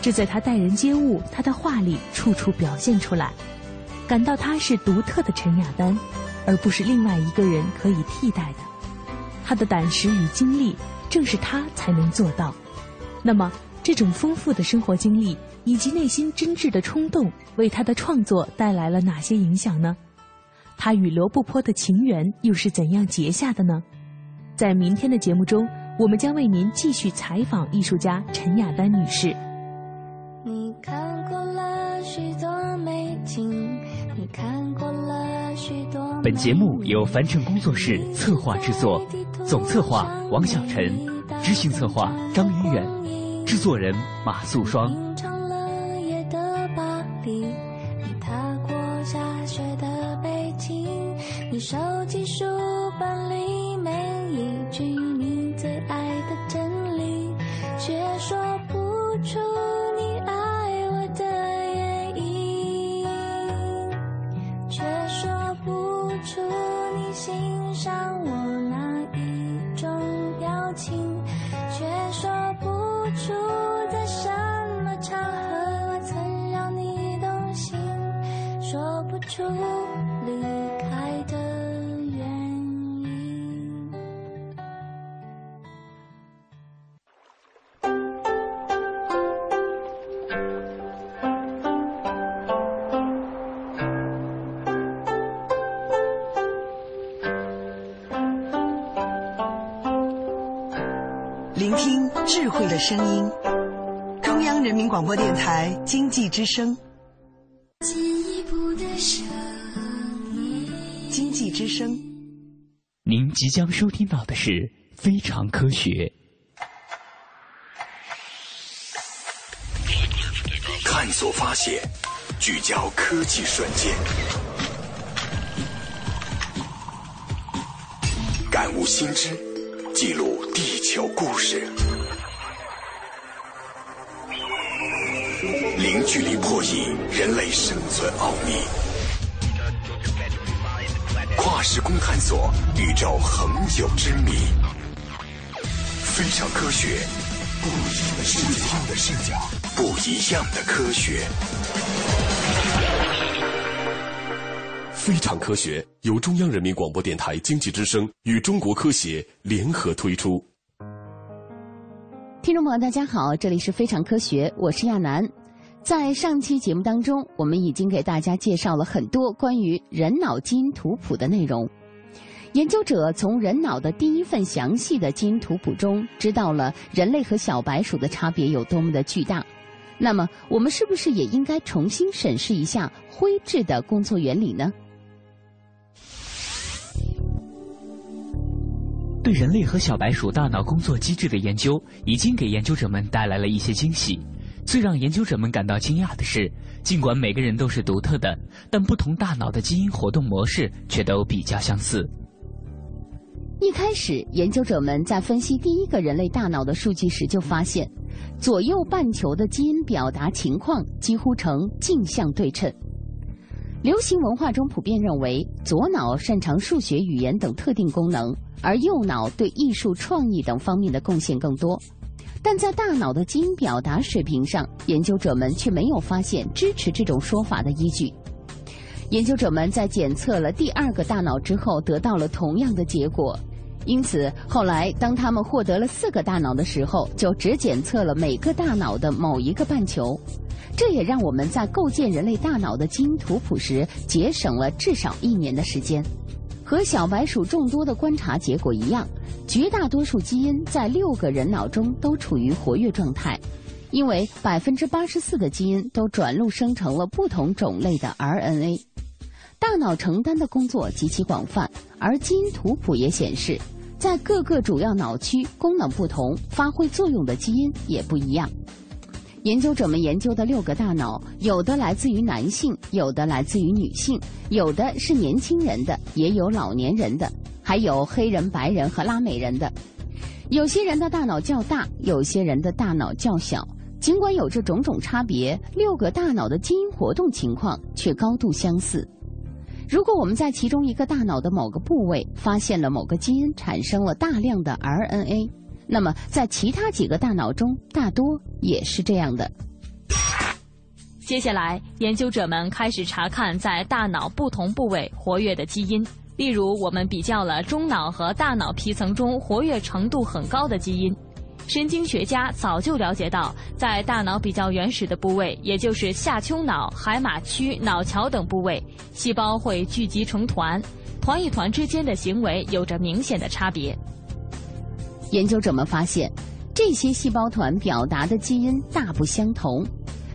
这在他待人接物、他的画里处处表现出来。”感到他是独特的陈雅丹，而不是另外一个人可以替代的。他的胆识与经历，正是他才能做到。那么，这种丰富的生活经历以及内心真挚的冲动，为他的创作带来了哪些影响呢？他与刘不坡的情缘又是怎样结下的呢？在明天的节目中，我们将为您继续采访艺术家陈雅丹女士。本节目由凡尘工作室策划制作，总策划王小晨，执行策划张一远，制作人马素双。济之声。进一步的声音。经济之声。您即将收听到的是《非常科学》。探索发现，聚焦科技瞬间，感悟新知，记录地球故事。距离破译人类生存奥秘，跨时空探索宇宙恒久之谜。非常科学，不一样的视角，的视角，不一样的科学。非常科学由中央人民广播电台经济之声与中国科协联合推出。听众朋友，大家好，这里是非常科学，我是亚楠。在上期节目当中，我们已经给大家介绍了很多关于人脑基因图谱的内容。研究者从人脑的第一份详细的基因图谱中，知道了人类和小白鼠的差别有多么的巨大。那么，我们是不是也应该重新审视一下灰质的工作原理呢？对人类和小白鼠大脑工作机制的研究，已经给研究者们带来了一些惊喜。最让研究者们感到惊讶的是，尽管每个人都是独特的，但不同大脑的基因活动模式却都比较相似。一开始，研究者们在分析第一个人类大脑的数据时就发现，左右半球的基因表达情况几乎呈镜像对称。流行文化中普遍认为，左脑擅长数学、语言等特定功能，而右脑对艺术、创意等方面的贡献更多。但在大脑的基因表达水平上，研究者们却没有发现支持这种说法的依据。研究者们在检测了第二个大脑之后，得到了同样的结果。因此，后来当他们获得了四个大脑的时候，就只检测了每个大脑的某一个半球。这也让我们在构建人类大脑的基因图谱时节省了至少一年的时间。和小白鼠众多的观察结果一样。绝大多数基因在六个人脑中都处于活跃状态，因为百分之八十四的基因都转录生成了不同种类的 RNA。大脑承担的工作极其广泛，而基因图谱也显示，在各个主要脑区功能不同、发挥作用的基因也不一样。研究者们研究的六个大脑，有的来自于男性，有的来自于女性，有的是年轻人的，也有老年人的。还有黑人、白人和拉美人的，有些人的大脑较大，有些人的大脑较小。尽管有着种种差别，六个大脑的基因活动情况却高度相似。如果我们在其中一个大脑的某个部位发现了某个基因产生了大量的 RNA，那么在其他几个大脑中大多也是这样的。接下来，研究者们开始查看在大脑不同部位活跃的基因。例如，我们比较了中脑和大脑皮层中活跃程度很高的基因。神经学家早就了解到，在大脑比较原始的部位，也就是下丘脑、海马区、脑桥等部位，细胞会聚集成团，团与团之间的行为有着明显的差别。研究者们发现，这些细胞团表达的基因大不相同。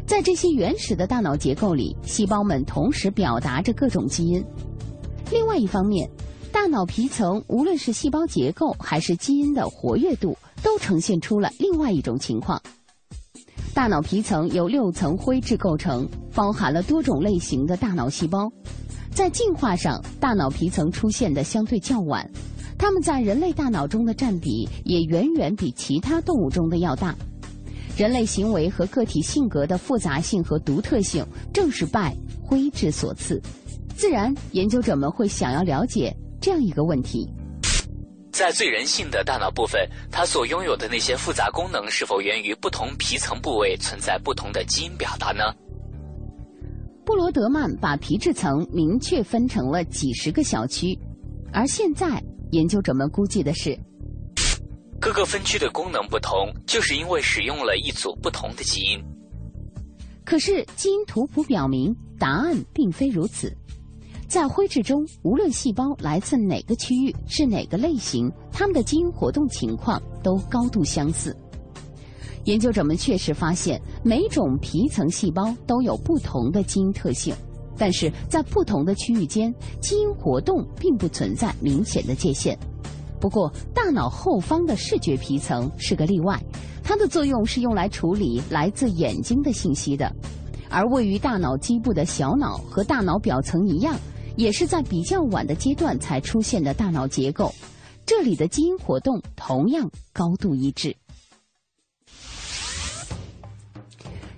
在这些原始的大脑结构里，细胞们同时表达着各种基因。另外一方面，大脑皮层无论是细胞结构还是基因的活跃度，都呈现出了另外一种情况。大脑皮层由六层灰质构成，包含了多种类型的大脑细胞。在进化上，大脑皮层出现的相对较晚，它们在人类大脑中的占比也远远比其他动物中的要大。人类行为和个体性格的复杂性和独特性，正是拜灰质所赐。自然，研究者们会想要了解这样一个问题：在最人性的大脑部分，它所拥有的那些复杂功能，是否源于不同皮层部位存在不同的基因表达呢？布罗德曼把皮质层明确分成了几十个小区，而现在研究者们估计的是，各个分区的功能不同，就是因为使用了一组不同的基因。可是基因图谱表明，答案并非如此。在灰质中，无论细胞来自哪个区域、是哪个类型，它们的基因活动情况都高度相似。研究者们确实发现，每种皮层细胞都有不同的基因特性，但是在不同的区域间，基因活动并不存在明显的界限。不过，大脑后方的视觉皮层是个例外，它的作用是用来处理来自眼睛的信息的。而位于大脑基部的小脑和大脑表层一样，也是在比较晚的阶段才出现的大脑结构。这里的基因活动同样高度一致。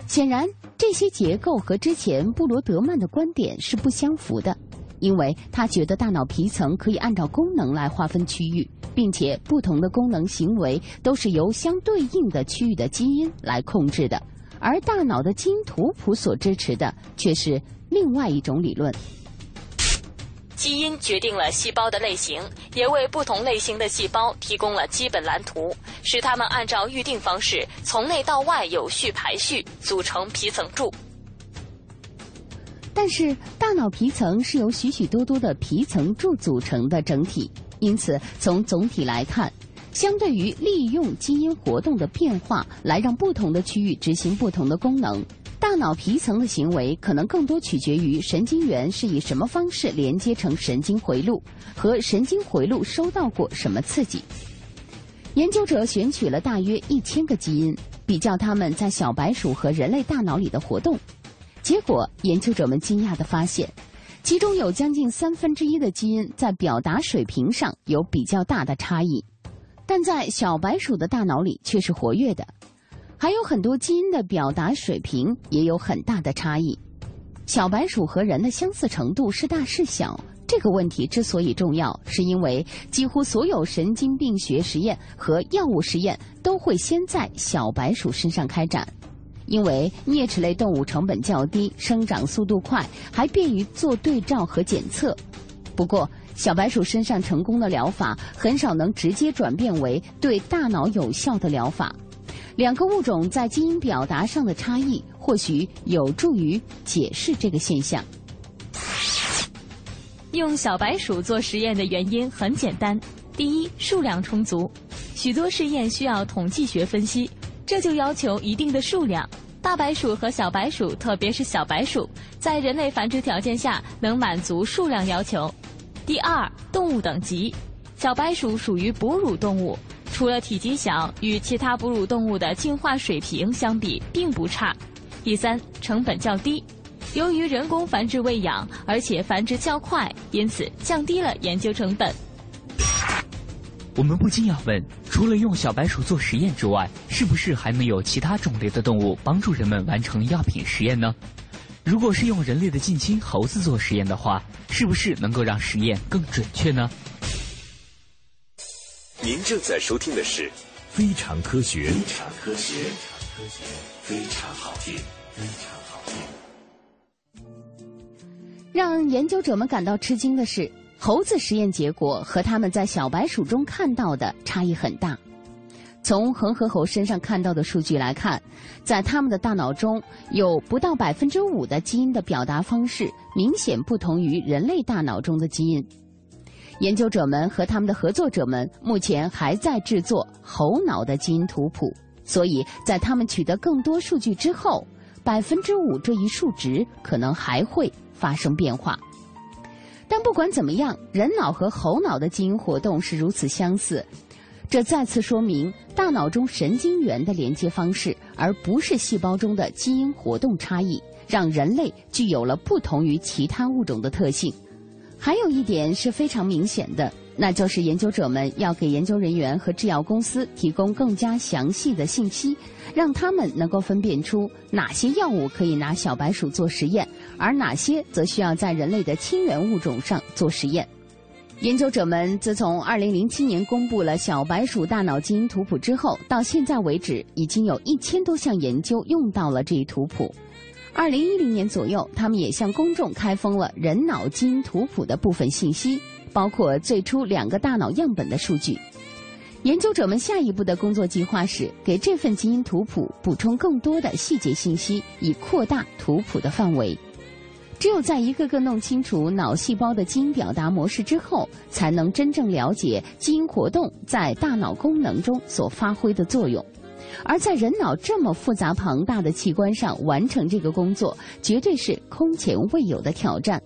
显然，这些结构和之前布罗德曼的观点是不相符的，因为他觉得大脑皮层可以按照功能来划分区域，并且不同的功能行为都是由相对应的区域的基因来控制的。而大脑的基因图谱所支持的却是另外一种理论。基因决定了细胞的类型，也为不同类型的细胞提供了基本蓝图，使它们按照预定方式从内到外有序排序，组成皮层柱。但是，大脑皮层是由许许多多的皮层柱组成的整体，因此从总体来看。相对于利用基因活动的变化来让不同的区域执行不同的功能，大脑皮层的行为可能更多取决于神经元是以什么方式连接成神经回路，和神经回路收到过什么刺激。研究者选取了大约一千个基因，比较它们在小白鼠和人类大脑里的活动，结果研究者们惊讶地发现，其中有将近三分之一的基因在表达水平上有比较大的差异。但在小白鼠的大脑里却是活跃的，还有很多基因的表达水平也有很大的差异。小白鼠和人的相似程度是大是小？这个问题之所以重要，是因为几乎所有神经病学实验和药物实验都会先在小白鼠身上开展，因为啮齿类动物成本较低，生长速度快，还便于做对照和检测。不过，小白鼠身上成功的疗法很少能直接转变为对大脑有效的疗法。两个物种在基因表达上的差异，或许有助于解释这个现象。用小白鼠做实验的原因很简单：第一，数量充足。许多试验需要统计学分析，这就要求一定的数量。大白鼠和小白鼠，特别是小白鼠，在人类繁殖条件下能满足数量要求。第二，动物等级，小白鼠属于哺乳动物，除了体积小，与其他哺乳动物的进化水平相比并不差。第三，成本较低，由于人工繁殖喂养，而且繁殖较快，因此降低了研究成本。我们不禁要问：除了用小白鼠做实验之外，是不是还能有其他种类的动物帮助人们完成药品实验呢？如果是用人类的近亲猴子做实验的话，是不是能够让实验更准确呢？您正在收听的是《非常科学》，非常科学，非常科学，非常好听，非常好听。让研究者们感到吃惊的是，猴子实验结果和他们在小白鼠中看到的差异很大。从恒河猴身上看到的数据来看，在他们的大脑中有不到百分之五的基因的表达方式明显不同于人类大脑中的基因。研究者们和他们的合作者们目前还在制作猴脑的基因图谱，所以在他们取得更多数据之后，百分之五这一数值可能还会发生变化。但不管怎么样，人脑和猴脑的基因活动是如此相似。这再次说明大脑中神经元的连接方式，而不是细胞中的基因活动差异，让人类具有了不同于其他物种的特性。还有一点是非常明显的，那就是研究者们要给研究人员和制药公司提供更加详细的信息，让他们能够分辨出哪些药物可以拿小白鼠做实验，而哪些则需要在人类的亲缘物种上做实验。研究者们自从2007年公布了小白鼠大脑基因图谱之后，到现在为止，已经有一千多项研究用到了这一图谱。2010年左右，他们也向公众开封了人脑基因图谱的部分信息，包括最初两个大脑样本的数据。研究者们下一步的工作计划是给这份基因图谱补充更多的细节信息，以扩大图谱的范围。只有在一个个弄清楚脑细胞的基因表达模式之后，才能真正了解基因活动在大脑功能中所发挥的作用。而在人脑这么复杂庞大的器官上完成这个工作，绝对是空前未有的挑战。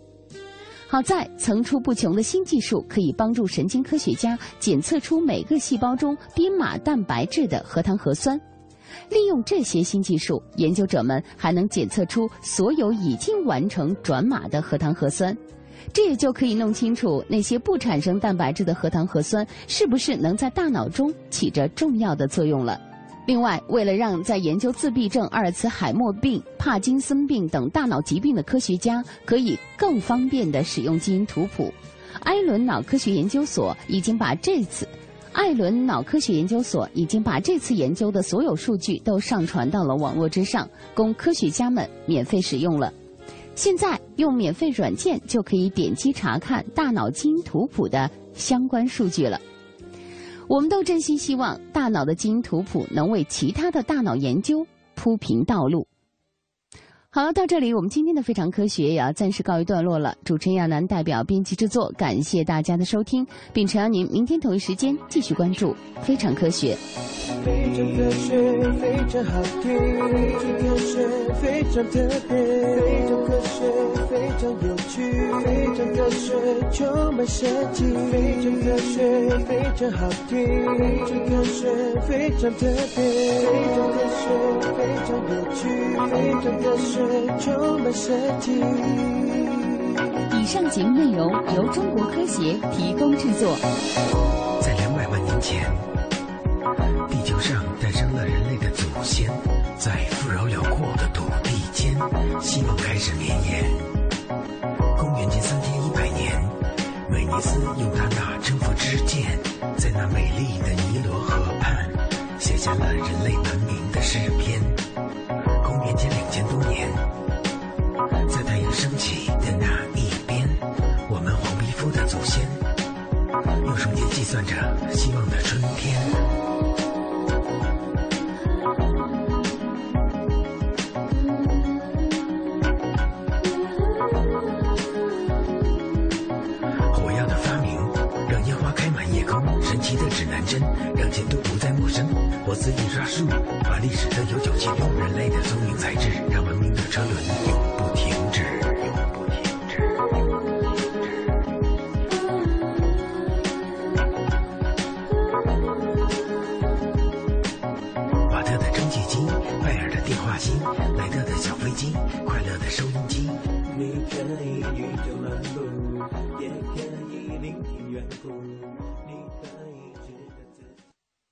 好在层出不穷的新技术可以帮助神经科学家检测出每个细胞中编码蛋白质的核糖核酸。利用这些新技术，研究者们还能检测出所有已经完成转码的核糖核酸，这也就可以弄清楚那些不产生蛋白质的核糖核酸是不是能在大脑中起着重要的作用了。另外，为了让在研究自闭症、阿尔茨海默病、帕金森病等大脑疾病的科学家可以更方便地使用基因图谱，艾伦脑科学研究所已经把这次艾伦脑科学研究所已经把这次研究的所有数据都上传到了网络之上，供科学家们免费使用了。现在用免费软件就可以点击查看大脑基因图谱的相关数据了。我们都真心希望大脑的基因图谱能为其他的大脑研究铺平道路。好了，到这里我们今天的《非常科学》也要暂时告一段落了。主持人亚楠代表编辑制作，感谢大家的收听，并诚邀您明天同一时间继续关注《非常科学》。非常科学，非常好听，非常科学，非常特别，非常科学，非常有趣，非常科学，充满设计。非常科学，非常好听，非常科学，非常特别，非常科学，非常有趣，非常科学。充满设计。以上节目内容由中国科协提供制作。在两百万年前，地球上诞生了人类的祖先，在富饶辽阔的土地间，希望开始绵延。公元前三千一百年，美尼斯用他那征服之剑，在那美丽的尼罗河畔，写下了人类文明的诗篇。公元前两千多年，在太阳升起的那一边，我们黄皮肤的祖先用双节计算着希望的春天。生。活字印刷术把历史的悠久记录，人类的聪明才智让文明的车轮